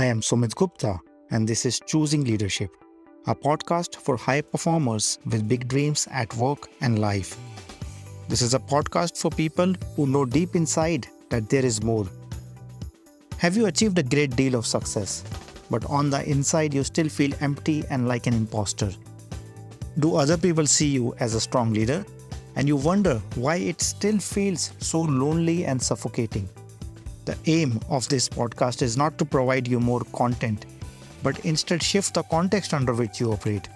I am Sumit Gupta, and this is Choosing Leadership, a podcast for high performers with big dreams at work and life. This is a podcast for people who know deep inside that there is more. Have you achieved a great deal of success, but on the inside you still feel empty and like an imposter? Do other people see you as a strong leader? And you wonder why it still feels so lonely and suffocating. The aim of this podcast is not to provide you more content, but instead shift the context under which you operate.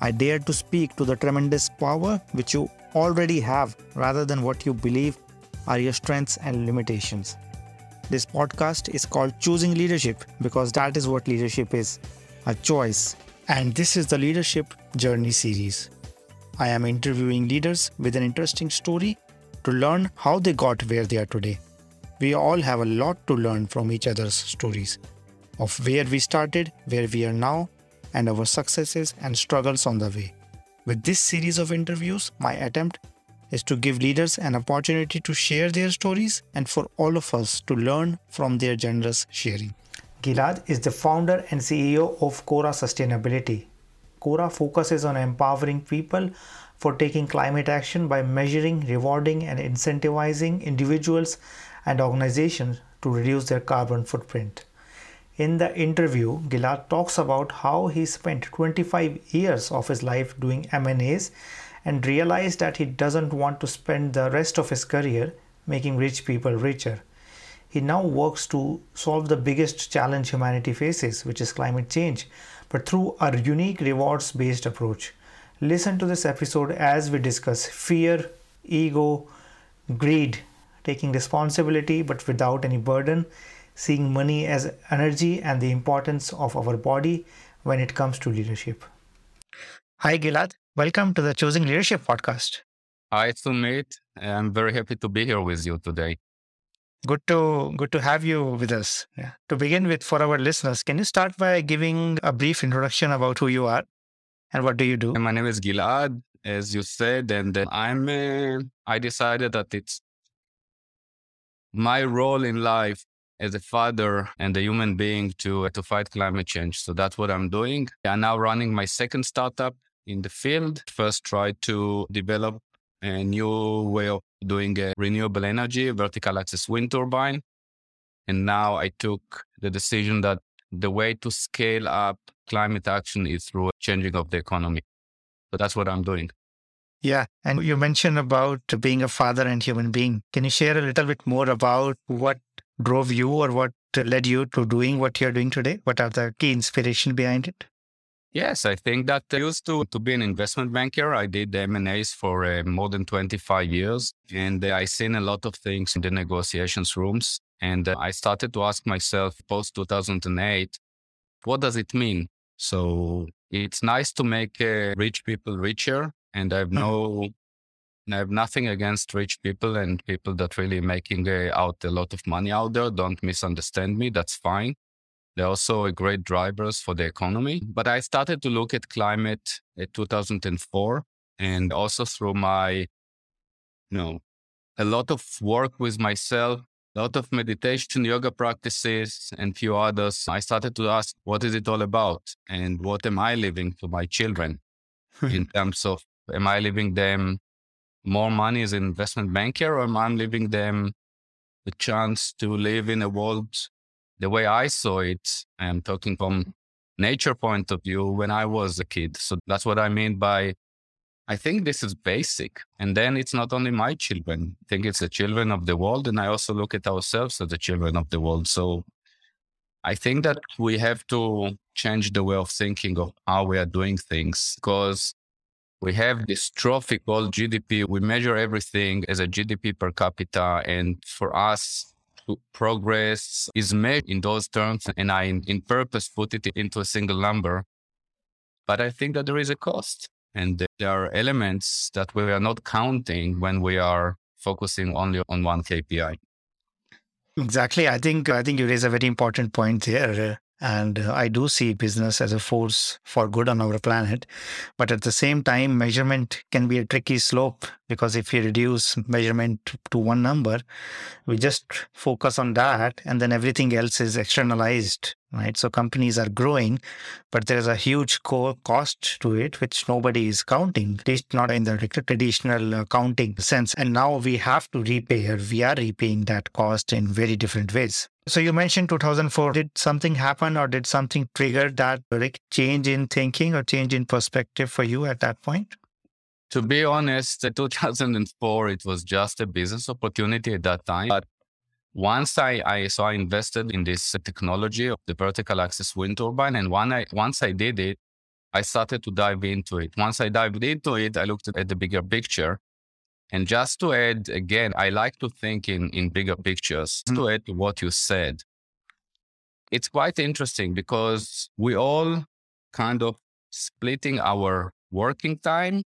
I dare to speak to the tremendous power which you already have rather than what you believe are your strengths and limitations. This podcast is called Choosing Leadership because that is what leadership is a choice. And this is the Leadership Journey series. I am interviewing leaders with an interesting story to learn how they got where they are today. We all have a lot to learn from each other's stories of where we started, where we are now, and our successes and struggles on the way. With this series of interviews, my attempt is to give leaders an opportunity to share their stories and for all of us to learn from their generous sharing. Gilad is the founder and CEO of Cora Sustainability. Cora focuses on empowering people for taking climate action by measuring, rewarding, and incentivizing individuals and organizations to reduce their carbon footprint. In the interview, Gilad talks about how he spent 25 years of his life doing M&As and realized that he doesn't want to spend the rest of his career making rich people richer. He now works to solve the biggest challenge humanity faces, which is climate change, but through a unique rewards based approach. Listen to this episode as we discuss fear, ego, greed, taking responsibility but without any burden, seeing money as energy, and the importance of our body when it comes to leadership. Hi, Gilad. Welcome to the Choosing Leadership podcast. Hi, Sumit. I'm very happy to be here with you today. Good to good to have you with us. Yeah. To begin with, for our listeners, can you start by giving a brief introduction about who you are and what do you do? My name is Gilad, as you said, and I'm. Uh, I decided that it's my role in life as a father and a human being to, to fight climate change. So that's what I'm doing. I'm now running my second startup in the field. First, try to develop a new way of doing a renewable energy, vertical axis wind turbine. And now I took the decision that the way to scale up climate action is through changing of the economy. So that's what I'm doing. Yeah. And you mentioned about being a father and human being. Can you share a little bit more about what drove you or what led you to doing what you're doing today? What are the key inspiration behind it? Yes, I think that I used to, to be an investment banker. I did M&As for uh, more than 25 years and uh, I seen a lot of things in the negotiations rooms. And uh, I started to ask myself post 2008, what does it mean? So it's nice to make uh, rich people richer, and I have no, I have nothing against rich people and people that really making uh, out a lot of money out there. Don't misunderstand me. That's fine. They're also great drivers for the economy. But I started to look at climate in 2004 and also through my, you know, a lot of work with myself, a lot of meditation, yoga practices, and few others. I started to ask, what is it all about? And what am I leaving to my children in terms of am I leaving them more money as an investment banker or am I leaving them the chance to live in a world the way I saw it? I am talking from nature point of view when I was a kid. So that's what I mean by I think this is basic. And then it's not only my children. I think it's the children of the world. And I also look at ourselves as the children of the world. So I think that we have to change the way of thinking of how we are doing things because we have this trophy called GDP. We measure everything as a GDP per capita. And for us, progress is measured in those terms. And I, in, purpose, put it into a single number. But I think that there is a cost. And there are elements that we are not counting when we are focusing only on one KPI. Exactly. I think I think you raise a very important point here. Uh, And uh, I do see business as a force for good on our planet. But at the same time, measurement can be a tricky slope because if you reduce measurement to one number, we just focus on that and then everything else is externalized, right? So companies are growing, but there's a huge core cost to it, which nobody is counting, at least not in the traditional accounting sense. And now we have to repay or we are repaying that cost in very different ways. So you mentioned 2004. Did something happen or did something trigger that like change in thinking or change in perspective for you at that point? To be honest, 2004, it was just a business opportunity at that time. But once I, I so I invested in this technology of the vertical axis wind turbine, and when I, once I did it, I started to dive into it. Once I dived into it, I looked at the bigger picture and just to add again, I like to think in, in bigger pictures. Mm-hmm. To add to what you said, it's quite interesting because we all kind of splitting our working time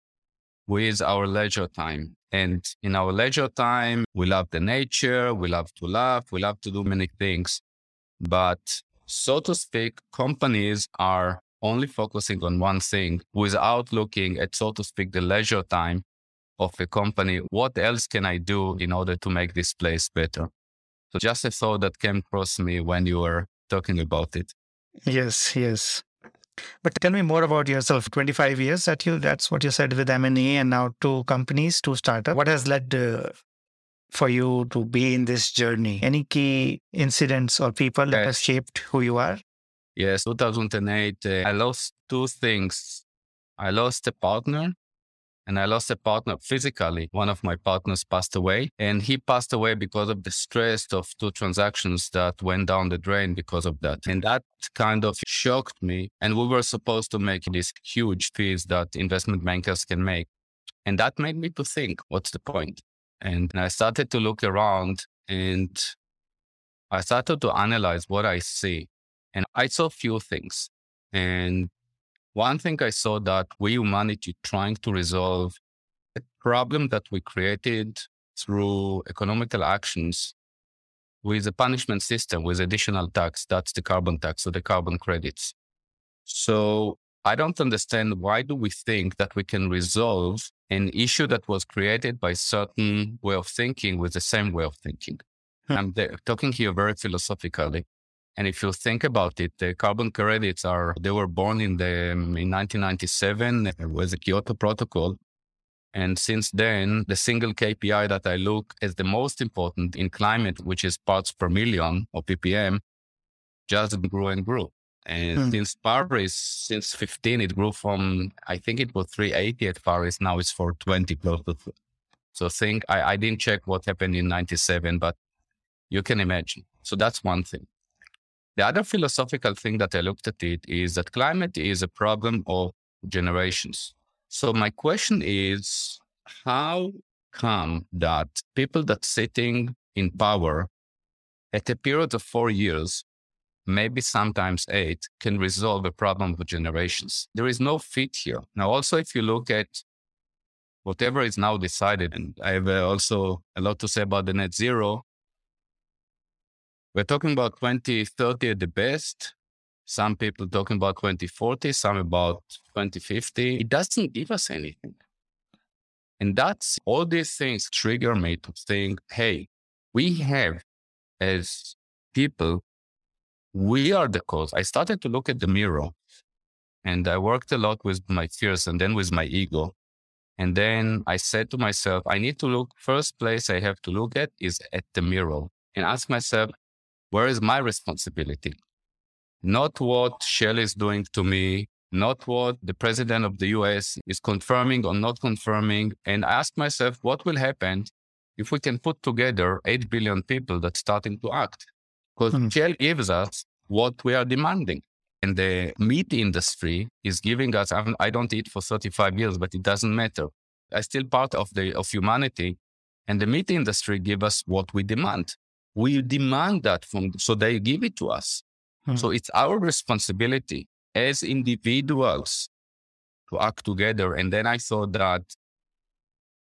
with our leisure time. And in our leisure time, we love the nature, we love to laugh, we love to do many things. But so to speak, companies are only focusing on one thing without looking at, so to speak, the leisure time of a company. What else can I do in order to make this place better? So just a thought that came across me when you were talking about it. Yes, yes. But tell me more about yourself. 25 years that you, that's what you said with M&A and now two companies, two startups. What has led uh, for you to be in this journey? Any key incidents or people yes. that have shaped who you are? Yes, 2008, uh, I lost two things. I lost a partner and I lost a partner physically. One of my partners passed away, and he passed away because of the stress of two transactions that went down the drain because of that. And that kind of shocked me. And we were supposed to make these huge fees that investment bankers can make. And that made me to think, what's the point? And I started to look around and I started to analyze what I see. And I saw few things. And one thing I saw that we humanity trying to resolve a problem that we created through economical actions with a punishment system with additional tax. That's the carbon tax or the carbon credits. So I don't understand why do we think that we can resolve an issue that was created by certain way of thinking with the same way of thinking. Hmm. I'm talking here very philosophically. And if you think about it, the carbon credits are, they were born in the, um, in 1997 with the Kyoto Protocol. And since then, the single KPI that I look as the most important in climate, which is parts per million or ppm, just grew and grew. And hmm. since Paris, since 15, it grew from, I think it was 380 at Paris. Now it's 420 close to. So think, I, I didn't check what happened in 97, but you can imagine. So that's one thing. The other philosophical thing that I looked at it is that climate is a problem of generations. So my question is, how come that people that sitting in power at a period of four years, maybe sometimes eight, can resolve a problem of generations? There is no fit here. Now, also, if you look at whatever is now decided, and I have uh, also a lot to say about the net zero, we're talking about 2030 at the best. Some people talking about 2040, some about 2050. It doesn't give us anything. And that's all these things trigger me to think, hey, we have as people, we are the cause. I started to look at the mirror and I worked a lot with my fears and then with my ego. And then I said to myself, I need to look, first place I have to look at is at the mirror and ask myself, where is my responsibility? Not what Shell is doing to me, not what the president of the US is confirming or not confirming. And I ask myself, what will happen if we can put together 8 billion people that's starting to act? Because hmm. Shell gives us what we are demanding. And the meat industry is giving us, I don't eat for 35 years, but it doesn't matter. I'm still part of the of humanity. And the meat industry give us what we demand we demand that from so they give it to us hmm. so it's our responsibility as individuals to act together and then i thought that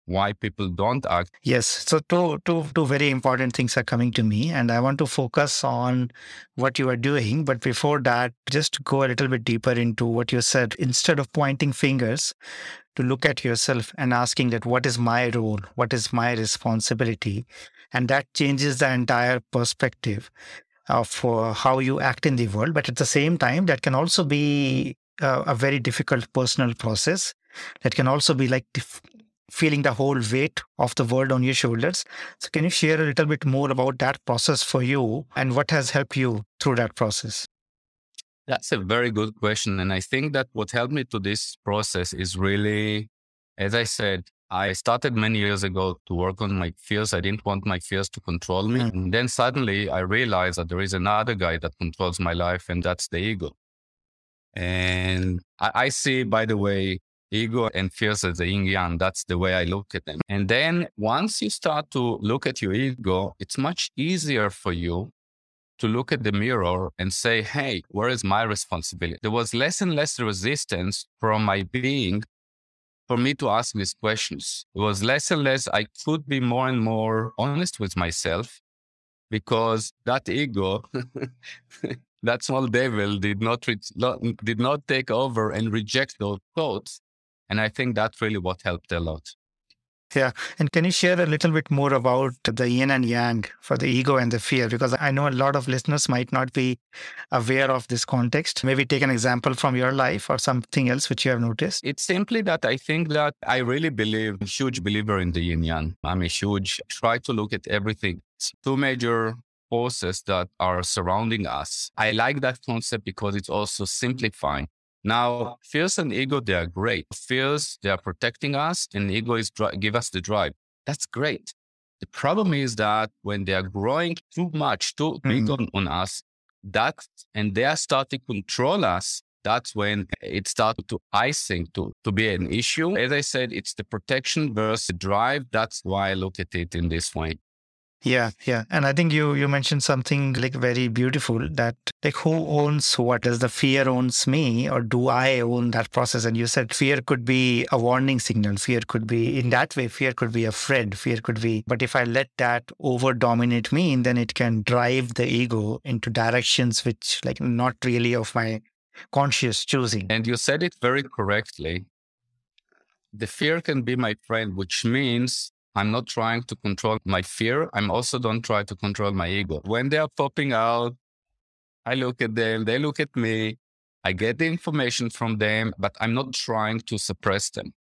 why people don't act. Yes. So two, two, two very important things are coming to me, and I want to focus on what you are doing. But before that, just go a little bit deeper into what you said. Instead of pointing fingers, to look at yourself and asking that what is my role, what is my responsibility, and that changes the entire perspective of uh, how you act in the world. But at the same time, that can also be uh, a very difficult personal process. That can also be like dif- feeling the whole weight of the world on your shoulders. So, can you share a little bit more about that process for you and what has helped you through that process? That's a very good question. And I think that what helped me to this process is really, as I said, I started many years ago to work on my fears. I didn't want my fears to control me. Mm. And then suddenly I realized that there is another guy that controls my life, and that's the ego. And I, I see, by the way, ego and fears as the yin yang. That's the way I look at them. And then once you start to look at your ego, it's much easier for you to look at the mirror and say, hey, where is my responsibility? There was less and less resistance from my being for me to ask these questions. It was less and less, I could be more and more honest with myself because that ego, that small devil did not, re- did not take over and reject those thoughts. And I think that's really what helped a lot. Yeah. And can you share a little bit more about the yin and yang for the ego and the fear? Because I know a lot of listeners might not be aware of this context. Maybe take an example from your life or something else which you have noticed. It's simply that I think that I really believe, huge believer in the yin yang. I'm a huge, try to look at everything. Two major forces that are surrounding us. I like that concept because it's also simplifying. Now, fears and ego, they are great. Fears, they are protecting us, and ego is dri- give us the drive. That's great. The problem is that when they are growing too much, too big mm-hmm. on, on us, that and they are starting to control us, that's when it starts to icing to, to be an issue. As I said, it's the protection versus the drive. That's why I look at it in this way. Yeah, yeah. And I think you you mentioned something like very beautiful that like who owns what? Does the fear owns me or do I own that process? And you said fear could be a warning signal. Fear could be in that way, fear could be a friend. Fear could be but if I let that over dominate me, then it can drive the ego into directions which like not really of my conscious choosing. And you said it very correctly. The fear can be my friend, which means I'm not trying to control my fear. I'm also don't try to control my ego. When they are popping out, I look at them, they look at me. I get the information from them, but I'm not trying to suppress them.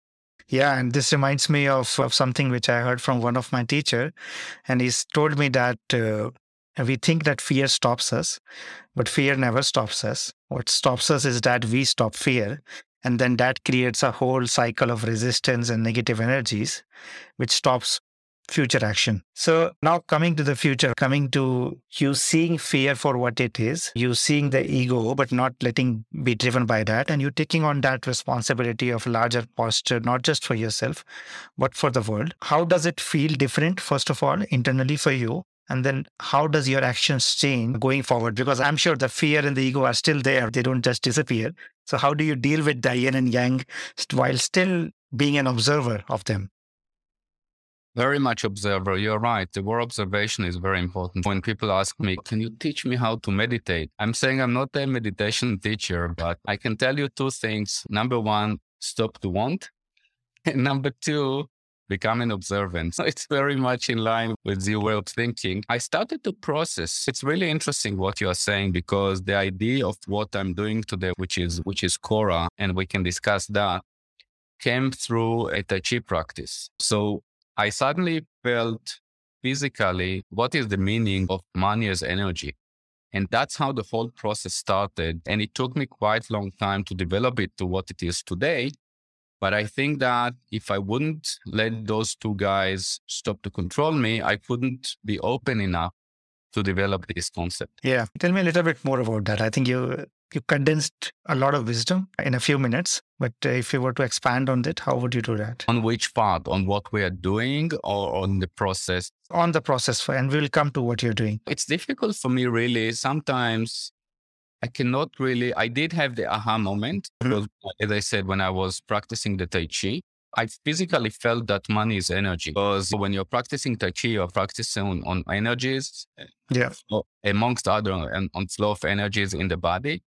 Yeah, and this reminds me of, of something which I heard from one of my teacher, and he's told me that uh, we think that fear stops us, but fear never stops us. What stops us is that we stop fear, and then that creates a whole cycle of resistance and negative energies, which stops future action. So now coming to the future, coming to you seeing fear for what it is, you seeing the ego, but not letting be driven by that, and you taking on that responsibility of larger posture, not just for yourself, but for the world. How does it feel different, first of all, internally for you? And then how does your actions change going forward? Because I'm sure the fear and the ego are still there. They don't just disappear. So how do you deal with the yin and yang while still being an observer of them? Very much observer. You're right. The word observation is very important. When people ask me, can you teach me how to meditate? I'm saying I'm not a meditation teacher, but I can tell you two things. Number one, stop to want. And number two, become an observant. So it's very much in line with your way of thinking. I started to process. It's really interesting what you are saying because the idea of what I'm doing today, which is which is Cora, and we can discuss that, came through a Tai Chi practice. So I suddenly felt physically what is the meaning of money as energy. And that's how the whole process started. And it took me quite a long time to develop it to what it is today. But I think that if I wouldn't let those two guys stop to control me, I couldn't be open enough to develop this concept. Yeah. Tell me a little bit more about that. I think you you condensed a lot of wisdom in a few minutes, but uh, if you were to expand on that, how would you do that? On which part? On what we are doing or on the process? On the process, and we'll come to what you're doing. It's difficult for me, really. Sometimes I cannot really. I did have the aha moment mm-hmm. because, as I said, when I was practicing the Tai Chi, I physically felt that money is energy because when you're practicing Tai Chi, you're practicing on, on energies, yeah, amongst other and on flow of energies in the body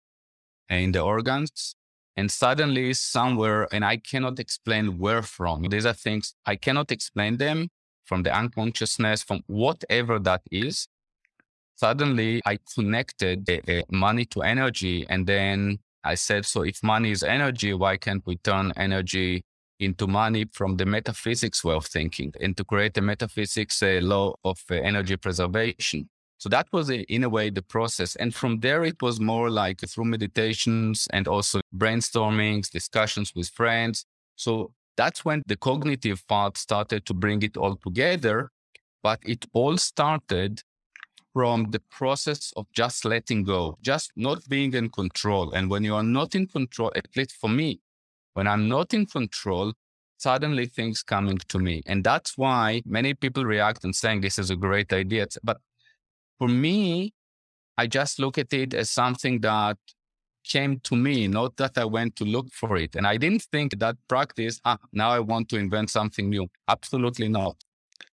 and in the organs. And suddenly, somewhere, and I cannot explain where from. These are things I cannot explain them from the unconsciousness, from whatever that is. Suddenly, I connected uh, money to energy, and then I said, so if money is energy, why can't we turn energy into money from the metaphysics way of thinking and to create a metaphysics uh, law of uh, energy preservation? So that was, uh, in a way, the process. And from there, it was more like through meditations and also brainstormings, discussions with friends. So that's when the cognitive part started to bring it all together. But it all started from the process of just letting go, just not being in control. And when you are not in control, at least for me, when I'm not in control, suddenly things coming to me. And that's why many people react and saying this is a great idea. But for me, I just look at it as something that came to me, not that I went to look for it. And I didn't think that practice, ah, now I want to invent something new. Absolutely not.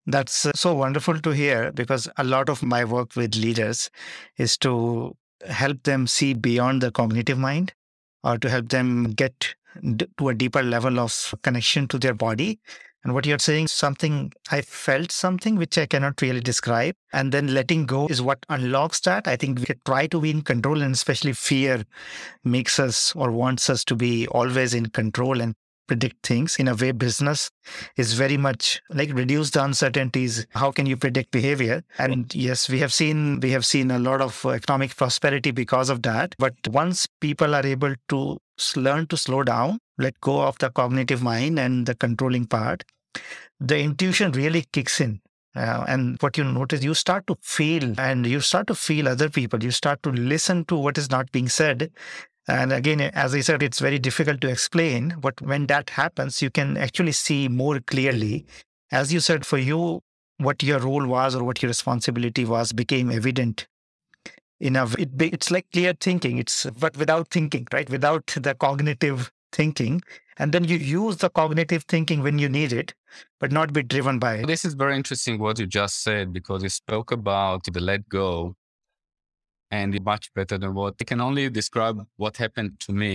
That's uh, so wonderful to hear because a lot of my work with leaders is to help them see beyond the cognitive mind or to help them get to a deeper level of connection to their body. And what you're saying, something I felt something which I cannot really describe. And then letting go is what unlocks that. I think we try to be in control, and especially fear makes us or wants us to be always in control and predict things in a way business is very much like reduce the uncertainties. How can you predict behavior? And yes we have seen we have seen a lot of economic prosperity because of that. But once people are able to learn to slow down let go of the cognitive mind and the controlling part the intuition really kicks in. Uh, and what you notice, you start to feel and you start to feel other people. You start to listen to what is not being said and again, as I said, it's very difficult to explain, but when that happens, you can actually see more clearly. As you said, for you, what your role was or what your responsibility was became evident. A, it, it's like clear thinking. It's but without thinking, right? Without the cognitive thinking, and then you use the cognitive thinking when you need it, but not be driven by it. This is very interesting what you just said because you spoke about the let go and much better than what I can only describe what happened to me.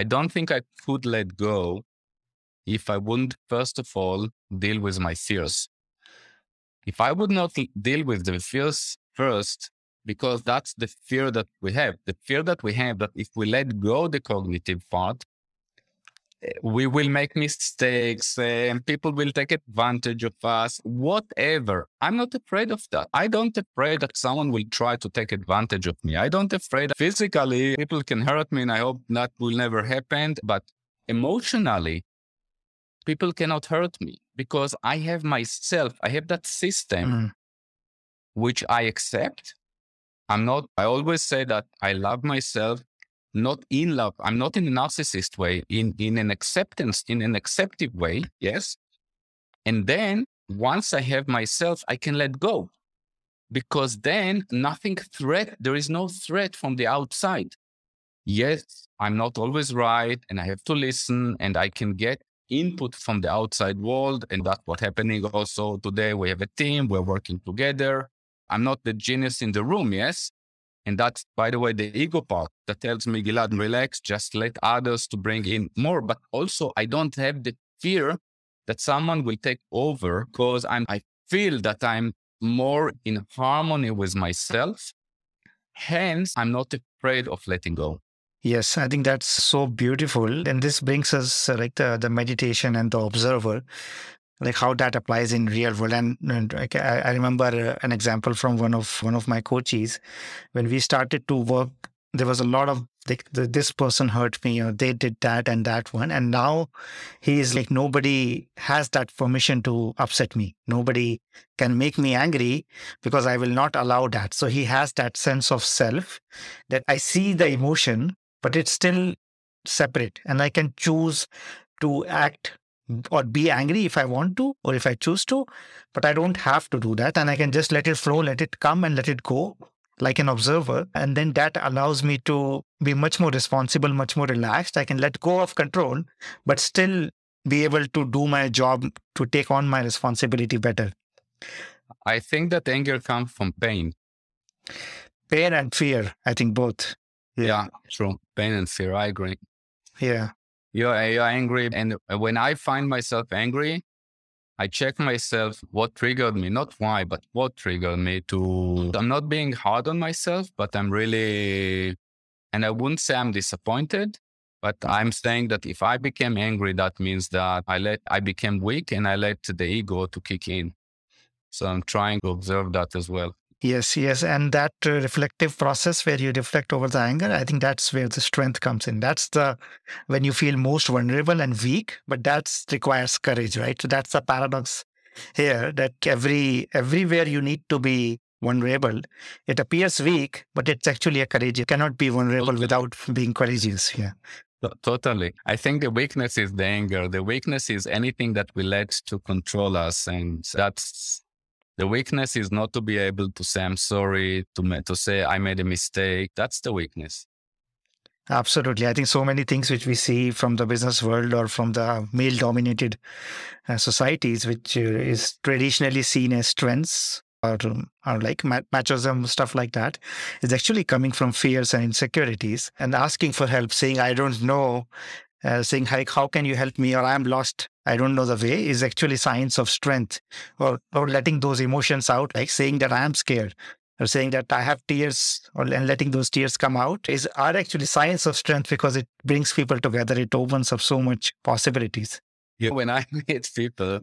I don't think I could let go if I wouldn't, first of all, deal with my fears. If I would not deal with the fears first, because that's the fear that we have, the fear that we have that if we let go the cognitive part, we will make mistakes and people will take advantage of us whatever. I'm not afraid of that. I don't afraid that someone will try to take advantage of me. I don't afraid physically people can hurt me and i hope that will never happen but emotionally people cannot hurt me because i have myself i have that system mm. which i accept. I'm not i always say that i love myself not in love. I'm not in a narcissist way, in, in an acceptance, in an acceptive way. Yes. And then once I have myself, I can let go because then nothing threat, there is no threat from the outside. Yes, I'm not always right and I have to listen and I can get input from the outside world. And that's what's happening also today. We have a team, we're working together. I'm not the genius in the room, yes, and that's, by the way, the ego part that tells me, Gilad, relax, just let others to bring in more. But also, I don't have the fear that someone will take over because I'm, I feel that I'm more in harmony with myself. Hence, I'm not afraid of letting go. Yes, I think that's so beautiful. And this brings us uh, like the, the meditation and the observer like how that applies in real world. And, and I, I remember uh, an example from one of one of my coaches. When we started to work there was a lot of like this person hurt me or they did that and that one. And now he is like nobody has that permission to upset me. Nobody can make me angry because i will not allow that. So he has that sense of self that i see the emotion but it's still separate. And i can choose to act or be angry if I want to or if I choose to, but I don't have to do that. And I can just let it flow, let it come and let it go like an observer. And then that allows me to be much more responsible, much more relaxed. I can let go of control, but still be able to do my job, to take on my responsibility better? I think that anger comes from pain. Pain and fear, I think both. Yeah, true. Pain and fear. I agree. Yeah. You're, uh, you're angry. And when I find myself angry, I check myself what triggered me, not why, but what triggered me to. I'm not being hard on myself, but I'm really, and I wouldn't say I'm disappointed, but I'm saying that if I became angry, that means that I let, I became weak and I let the ego to kick in. So I'm trying to observe that as well. Yes, yes. And that uh, reflective process where you reflect over the anger, I think that's where the strength comes in. That's the when you feel most vulnerable and weak, but that requires courage, right? So that's the paradox here that every everywhere you need to be vulnerable, it appears weak, but it's actually a courage. You cannot be vulnerable without being courageous. Yeah. Totally. I think the weakness is the anger. The weakness is anything that we let to control us. And that's the weakness is not to be able to say, I'm sorry, to, to say, I made a mistake. That's the weakness. Absolutely. I think so many things which we see from the business world or from the male dominated uh, societies, which uh, is traditionally seen as strengths or, or like machism, stuff like that, is actually coming from fears and insecurities and asking for help, saying, I don't know, uh, saying, like, how can you help me? Or I'm lost. I don't know the way is actually signs of strength or, or letting those emotions out, like saying that I am scared or saying that I have tears or and letting those tears come out is are actually signs of strength because it brings people together. It opens up so much possibilities. Yeah, when I meet people,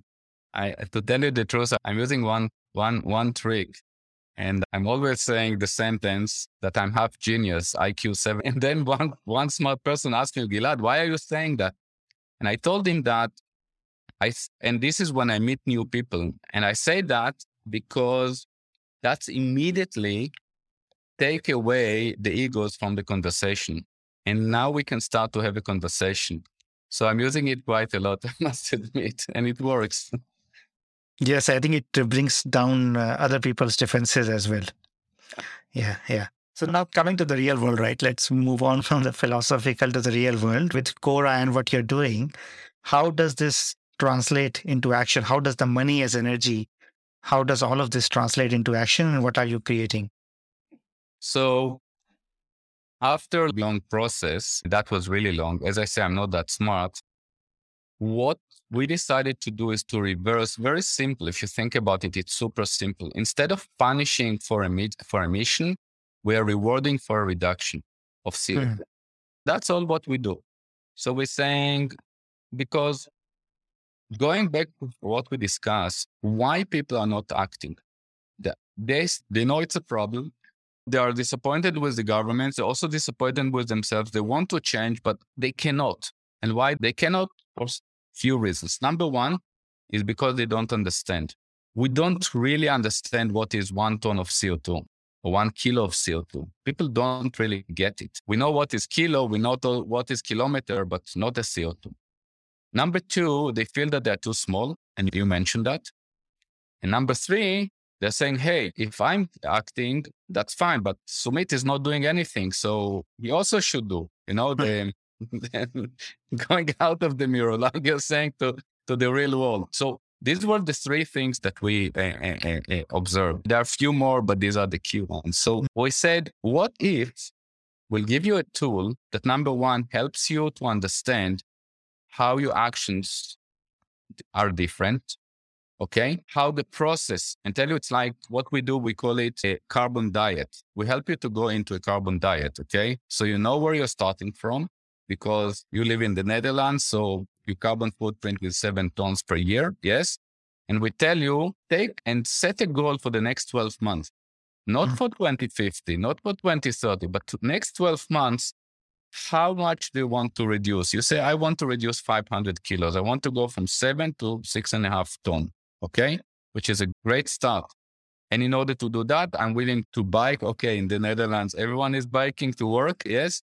I to tell you the truth, I'm using one one one trick. And I'm always saying the sentence that I'm half genius, IQ seven. And then one one smart person asked me, Gilad, why are you saying that? And I told him that I, and this is when I meet new people. And I say that because that's immediately take away the egos from the conversation. And now we can start to have a conversation. So I'm using it quite a lot, I must admit, and it works. Yes, I think it brings down uh, other people's defenses as well. Yeah, yeah. So now coming to the real world, right? Let's move on from the philosophical to the real world with Cora and what you're doing. How does this translate into action? How does the money as energy, how does all of this translate into action and what are you creating? So after a long process, that was really long. As I say, I'm not that smart. What we decided to do is to reverse very simple. If you think about it, it's super simple. Instead of punishing for a, for emission, we are rewarding for a reduction of CO2. Mm. That's all what we do. So we're saying, because going back to what we discussed, why people are not acting. They, they know it's a problem. They are disappointed with the government. They're also disappointed with themselves. They want to change, but they cannot. And why they cannot? For few reasons. Number one is because they don't understand. We don't really understand what is one ton of CO2 or one kilo of CO2. People don't really get it. We know what is kilo, we know what is kilometer, but not the CO2. Number two, they feel that they're too small. And you mentioned that. And number three, they're saying, hey, if I'm acting, that's fine, but Sumit is not doing anything. So he also should do, you know, the, going out of the mirror, like you're saying to, to the real world. So these were the three things that we uh, uh, uh, observed. There are a few more, but these are the key ones. So we said, what if we'll give you a tool that number one helps you to understand how your actions are different. Okay. How the process and tell you it's like what we do, we call it a carbon diet. We help you to go into a carbon diet. Okay. So you know where you're starting from because you live in the Netherlands. So your carbon footprint is seven tons per year. Yes. And we tell you take and set a goal for the next 12 months, not mm. for 2050, not for 2030, but next 12 months how much do you want to reduce? You say, I want to reduce 500 kilos. I want to go from seven to six and a half ton. Okay. Which is a great start. And in order to do that, I'm willing to bike. Okay. In the Netherlands, everyone is biking to work. Yes.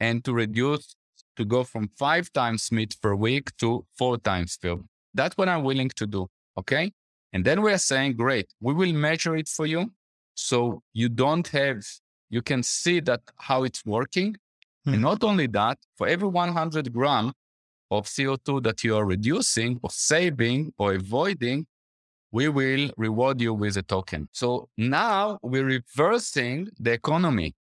And to reduce, to go from five times meat per week to four times per That's what I'm willing to do. Okay. And then we're saying, great, we will measure it for you. So you don't have, you can see that how it's working and hmm. not only that, for every 100 gram of CO2 that you are reducing or saving or avoiding, we will reward you with a token. So now we're reversing the economy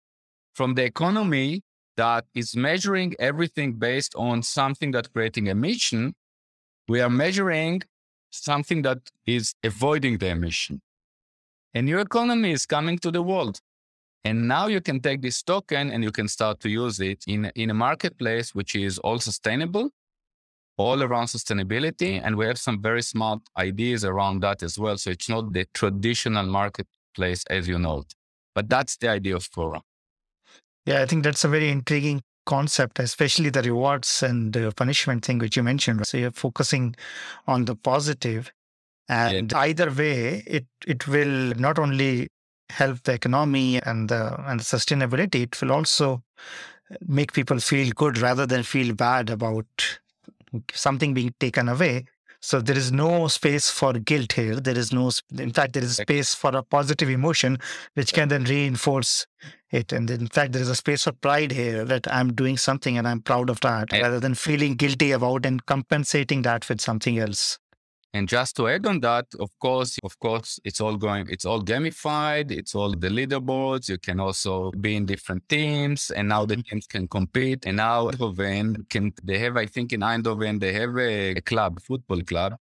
from the economy that is measuring everything based on something that creating emission. We are measuring something that is avoiding the emission. A new economy is coming to the world. And now you can take this token and you can start to use it in, in a marketplace which is all sustainable, all around sustainability. And we have some very smart ideas around that as well. So it's not the traditional marketplace as you know it. But that's the idea of Cora. Yeah, I think that's a very intriguing concept, especially the rewards and the punishment thing which you mentioned. So you're focusing on the positive, and yeah. either way, it it will not only help the economy and the and the sustainability, it will also make people feel good rather than feel bad about something being taken away. So there is no space for guilt here. There is no, in fact, there is space for a positive emotion, which can then reinforce it. And in fact, there is a space for pride here that I'm doing something and I'm proud of that, rather than feeling guilty about and compensating that with something else. And just to add on that, of course, of course, it's all going, it's all gamified. It's all the leaderboards. You can also be in different teams and now the teams can compete. And now Eindhoven can, they have, I think in Eindhoven, they have a, a club, football club,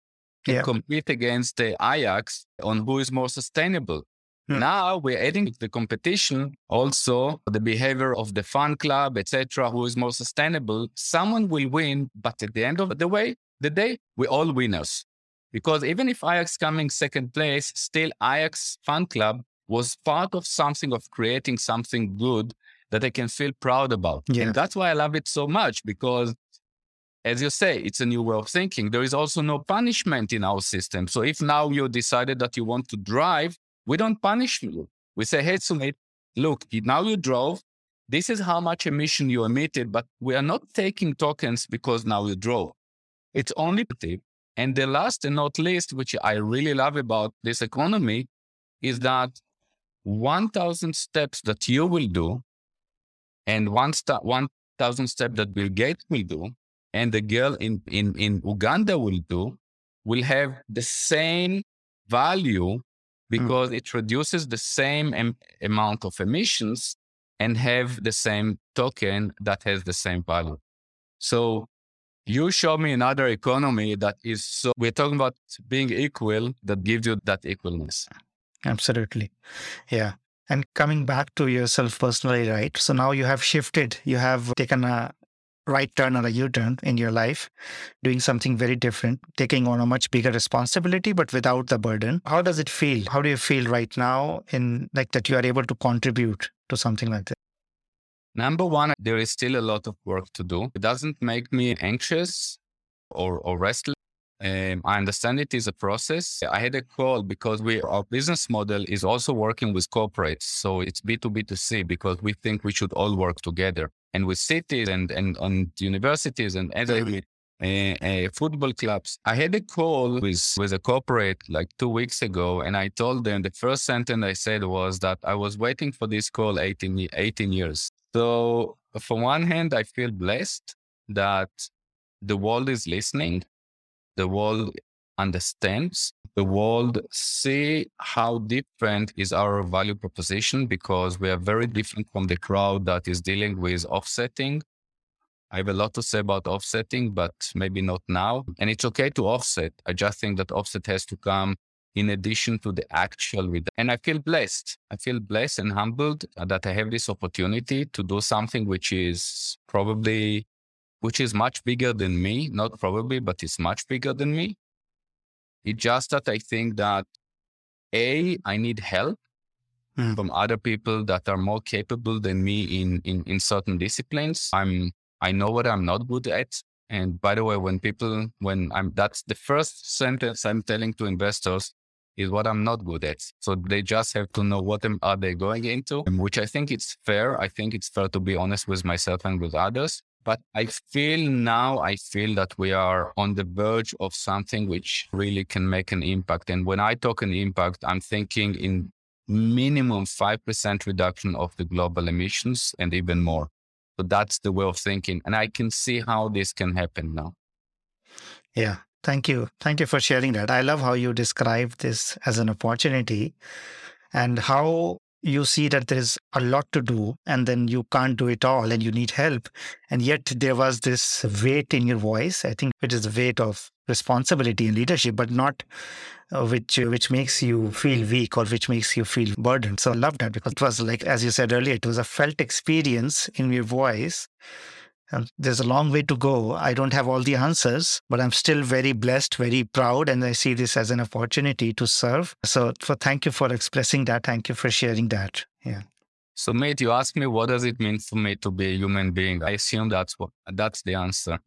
can yeah. compete against the Ajax on who is more sustainable. Hmm. Now we're adding the competition, also the behavior of the fan club, etc., who is more sustainable. Someone will win, but at the end of the way, the day, we're all winners. Because even if Ajax coming second place, still Ajax fan club was part of something of creating something good that I can feel proud about. Yeah. And that's why I love it so much because as you say, it's a new way of thinking. There is also no punishment in our system. So if now you decided that you want to drive, we don't punish you. We say, hey, Sumit, look, now you drove. This is how much emission you emitted, but we are not taking tokens because now you drove. It's only and the last and not least, which I really love about this economy, is that 1,000 steps that you will do and 1,000 steps that Bill Gates will do and the girl in, in, in Uganda will do will have the same value hmm. because mm. it reduces the same em- amount of emissions and have the same token that has the same value. So you show me another economy that is so we're talking about being equal that gives you that equalness. Absolutely. Yeah. And coming back to yourself personally right? So now you have shifted. You have taken a right turn or a u-turn in your life doing something very different taking on a much bigger responsibility but without the burden. How does it feel? How do you feel right now in like that you are able to contribute to something like that Number one, there is still a lot of work to do. It doesn't make me anxious or, or restless. Um, I understand it is a process. I had a call because we our business model is also working with corporates. So it's B2B2C because we think we should all work together. And with cities and, and, and universities and other uh, uh, football clubs. I had a call with, with a corporate like two weeks ago, and I told them the first sentence I said was that I was waiting for this call 18, 18 years. So, from one hand, I feel blessed that the world is listening, the world understands, the world see how different is our value proposition because we are very different from the crowd that is dealing with offsetting. I have a lot to say about offsetting, but maybe not now. And it's okay to offset. I just think that offset has to come in addition to the actual reduction. And I feel blessed. I feel blessed and humbled that I have this opportunity to do something which is probably, which is much bigger than me. Not probably, but it's much bigger than me. It's just that I think that A, I need help mm. from other people that are more capable than me in, in, in certain disciplines. I'm, I know what I'm not good at. And by the way, when people, when I'm, that's the first sentence I'm telling to investors is what I'm not good at. So they just have to know what are they going into, which I think it's fair. I think it's fair to be honest with myself and with others. But I feel now, I feel that we are on the verge of something which really can make an impact. And when I talk an impact, I'm thinking in minimum 5% reduction of the global emissions and even more. So that's the way of thinking. And I can see how this can happen now. Yeah. Thank you. Thank you for sharing that. I love how you describe this as an opportunity and how you see that there is a lot to do and then you can't do it all and you need help. And yet there was this weight in your voice, I think, which is the weight of responsibility and leadership, but not uh, which which makes you feel weak or which makes you feel burdened. So I love that because it was like, as you said earlier, it was a felt experience in your voice there's a long way to go. I don't have all the answers, but I'm still very blessed, very proud, and I see this as an opportunity to serve. So, for thank you for expressing that. Thank you for sharing that. Yeah. So, mate, you asked me what does it mean for me to be a human being. I assume that's what that's the answer.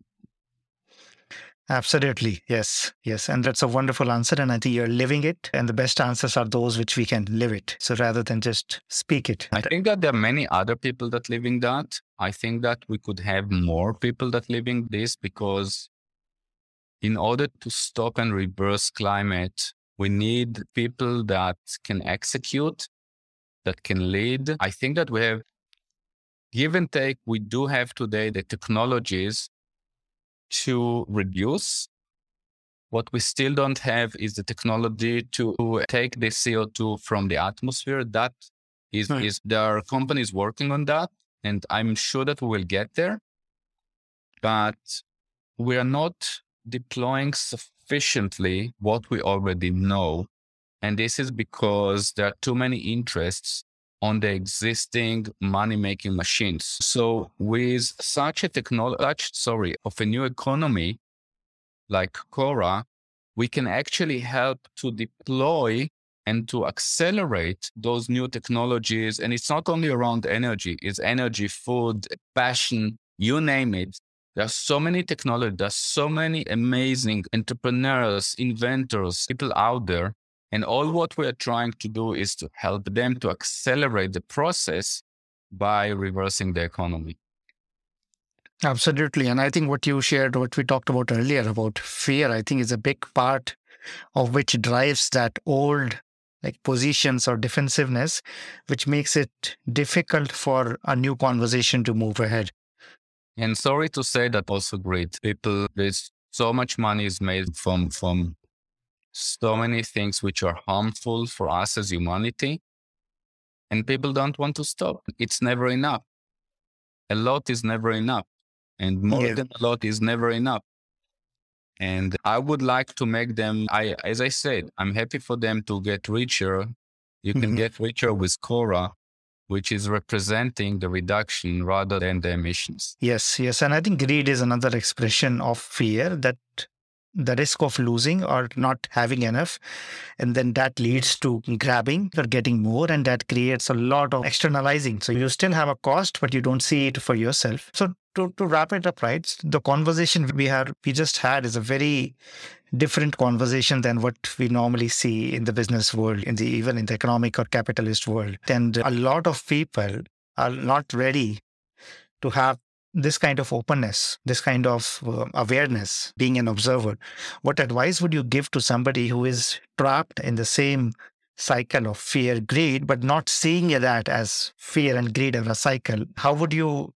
Absolutely. Yes. Yes. And that's a wonderful answer. And I think you're living it. And the best answers are those which we can live it. So rather than just speak it. I think that there are many other people that living that. I think that we could have more people that living this because in order to stop and reverse climate, we need people that can execute, that can lead. I think that we have give and take. We do have today the technologies to reduce. What we still don't have is the technology to take the CO2 from the atmosphere. That is, right. is there are companies working on that, and I'm sure that we will get there. But we are not deploying sufficiently what we already know. And this is because there are too many interests on the existing money making machines. So with such a technology, sorry, of a new economy like Cora, we can actually help to deploy and to accelerate those new technologies. And it's not only around energy, it's energy, food, passion, you name it. There are so many technologies, there's so many amazing entrepreneurs, inventors, people out there and all what we are trying to do is to help them to accelerate the process by reversing the economy. Absolutely. And I think what you shared, what we talked about earlier about fear, I think is a big part of which drives that old like positions or defensiveness, which makes it difficult for a new conversation to move ahead. And sorry to say that also great people, there's so much money is made from from so many things which are harmful for us as humanity. And people don't want to stop. It's never enough. A lot is never enough. And more yeah. than a lot is never enough. And I would like to make them, I, as I said, I'm happy for them to get richer. You can mm-hmm. get richer with Cora, which is representing the reduction rather than the emissions. Yes, yes. And I think greed is another expression of fear that the risk of losing or not having enough. And then that leads to grabbing or getting more. And that creates a lot of externalizing. So you still have a cost, but you don't see it for yourself. So to, to wrap it up, right? The conversation we have we just had is a very different conversation than what we normally see in the business world, in the even in the economic or capitalist world. And a lot of people are not ready to have this kind of openness, this kind of uh, awareness, being an observer, what advice would you give to somebody who is trapped in the same cycle of fear, greed, but not seeing that as fear and greed as a cycle? How would you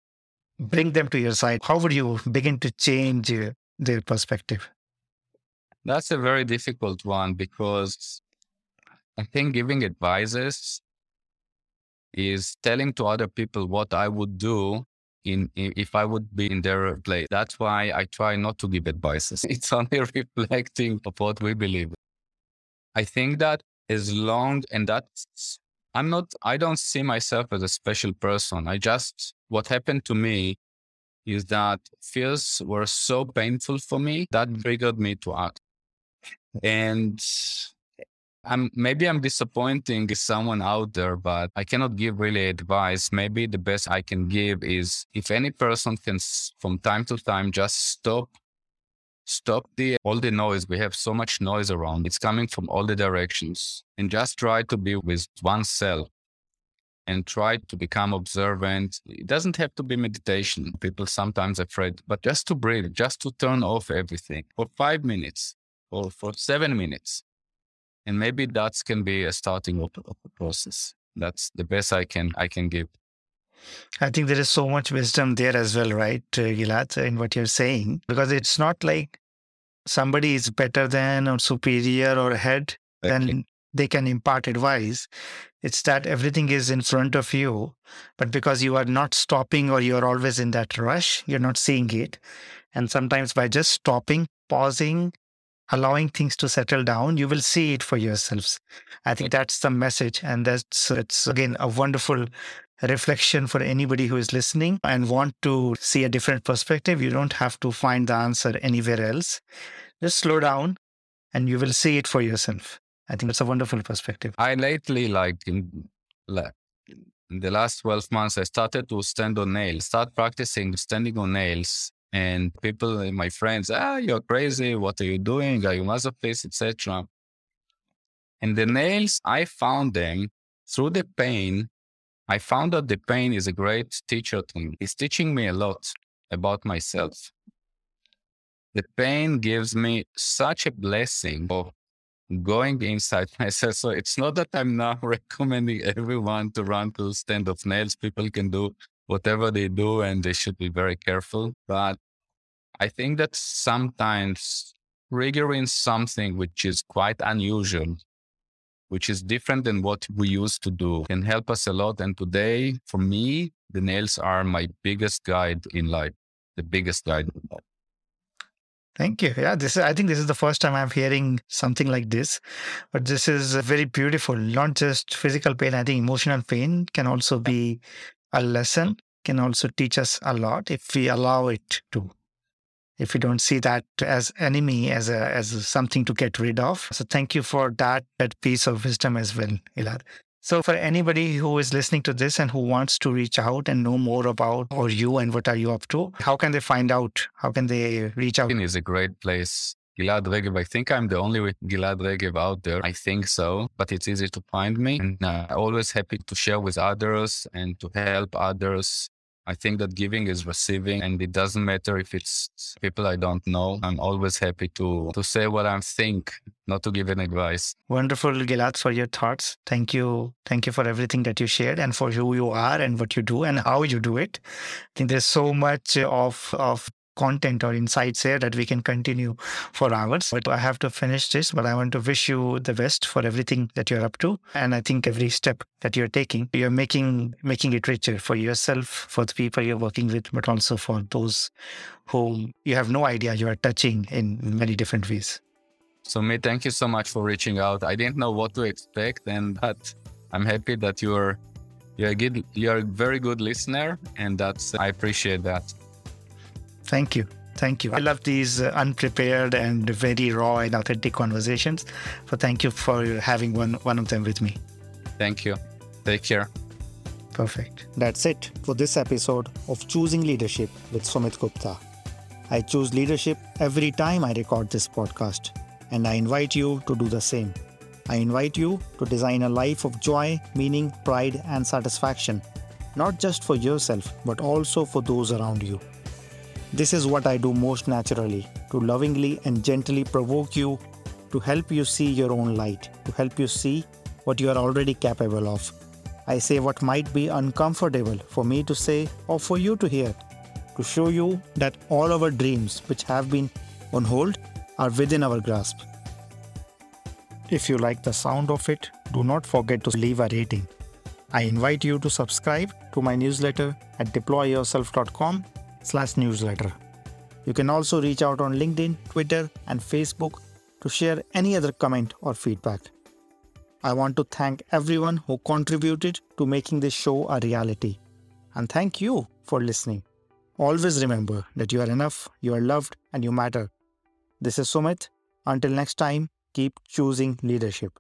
bring them to your side? How would you begin to change uh, their perspective? That's a very difficult one because I think giving advices is telling to other people what I would do in, in, if I would be in their place. That's why I try not to give advices. It's only reflecting of what we believe. I think that as long and that's I'm not I don't see myself as a special person. I just what happened to me is that fears were so painful for me that triggered me to act. And I'm maybe I'm disappointing someone out there, but I cannot give really advice. Maybe the best I can give is if any person can from time to time just stop stop the all the noise. We have so much noise around. It's coming from all the directions. And just try to be with oneself and try to become observant. It doesn't have to be meditation. People sometimes afraid but just to breathe just to turn off everything for 5 minutes or for 7 minutes and maybe that can be a starting of, of the process that's the best i can i can give I think there is so much wisdom there as well, right, uh, Gilad, in what you're saying, because it's not like somebody is better than or superior or ahead, Exactly. then they can impart advice. It's that everything is in front of you, but because you are not stopping or you're always in that rush, you're not seeing it. And sometimes by just stopping, pausing, allowing things to settle down, you will see it for yourselves. I think that's the message. And that's it's again a wonderful reflection for anybody who is listening and want to see a different perspective. You don't have to find the answer anywhere else. Just slow down and you will see it for yourself. I think that's a wonderful perspective. I lately, like in, in the last 12 months, I started to stand on nails, start practicing standing on nails. And people, uh, my friends, ah, you're crazy. What are you doing? Are you masochist, etc. And the nails, I found them through the pain. I found that the pain is a great teacher to me. It's teaching me a lot about myself. The pain gives me such a blessing of going inside myself. So it's not that I'm now recommending everyone to run to stand of nails. People can do whatever they do and they should be very careful. But I think that sometimes triggering something which is quite unusual, which is different than what we used to do, can help us a lot. And today, for me, the nails are my biggest guide in life, the biggest guide in life. Thank you. Yeah, this is, I think this is the first time I'm hearing something like this, but this is very beautiful. Not just physical pain. I think emotional pain can also be a lesson, can also teach us a lot if we allow it to. If we don't see that as enemy, as a as something to get rid of. So thank you for that that piece of wisdom as well, Gilad. So for anybody who is listening to this and who wants to reach out and know more about or you and what are you up to, how can they find out? How can they reach out? Is a great place. Gilad Regev, I think I'm the only Gilad Regev out there. I think so, but it's easy to find me. And uh, always happy to share with others and to help others. I think that giving is receiving and it doesn't matter if it's people I don't know. I'm always happy to, to say what I think, not to give an advice. Wonderful, Gilad, for your thoughts. Thank you. Thank you for everything that you shared and for who you are and what you do and how you do it. I think there's so much of, of content or insights here that we can continue for hours. But I have to finish this, but I want to wish you the best for everything that you're up to. And I think every step that you're taking, you're making making it richer for yourself, for the people you're working with, but also for those whom you have no idea you are touching in many different ways. So, me, thank you so much for reaching out. I didn't know what to expect, and but I'm happy that you're you're a good, you're a very good listener, and that's I appreciate that. Thank you. Thank you. I love these uh, unprepared and very raw and authentic conversations. So thank you for having one one of them with me. Thank you. Take care. Perfect. That's it for this episode of Choosing Leadership with Sumit Gupta. I choose leadership every time I record this podcast, and I invite you to do the same. I invite you to design a life of joy, meaning, pride, and satisfaction, not just for yourself, but also for those around you. This is what I do most naturally to lovingly and gently provoke you, to help you see your own light, to help you see what you are already capable of. I say what might be uncomfortable for me to say or for you to hear, to show you that all our dreams, which have been on hold, are within our grasp. If you like the sound of it, do not forget to leave a rating. I invite you to subscribe to my newsletter at deployyourself.com slash newsletter. You can also reach out on LinkedIn, Twitter, and Facebook to share any other comment or feedback. I want to thank everyone who contributed to making this show a reality. And thank you for listening. Always remember that you are enough, you are loved, and you matter. This is Sumit. Until next time, keep choosing leadership.